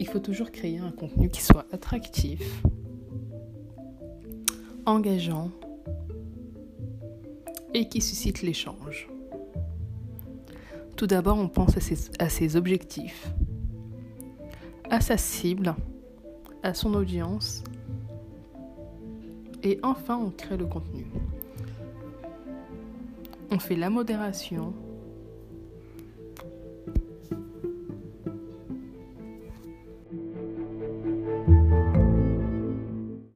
Il faut toujours créer un contenu qui soit attractif, engageant et qui suscite l'échange. Tout d'abord, on pense à ses, objectifs, à sa cible, à son audience, et enfin, on crée le contenu. On fait la modération,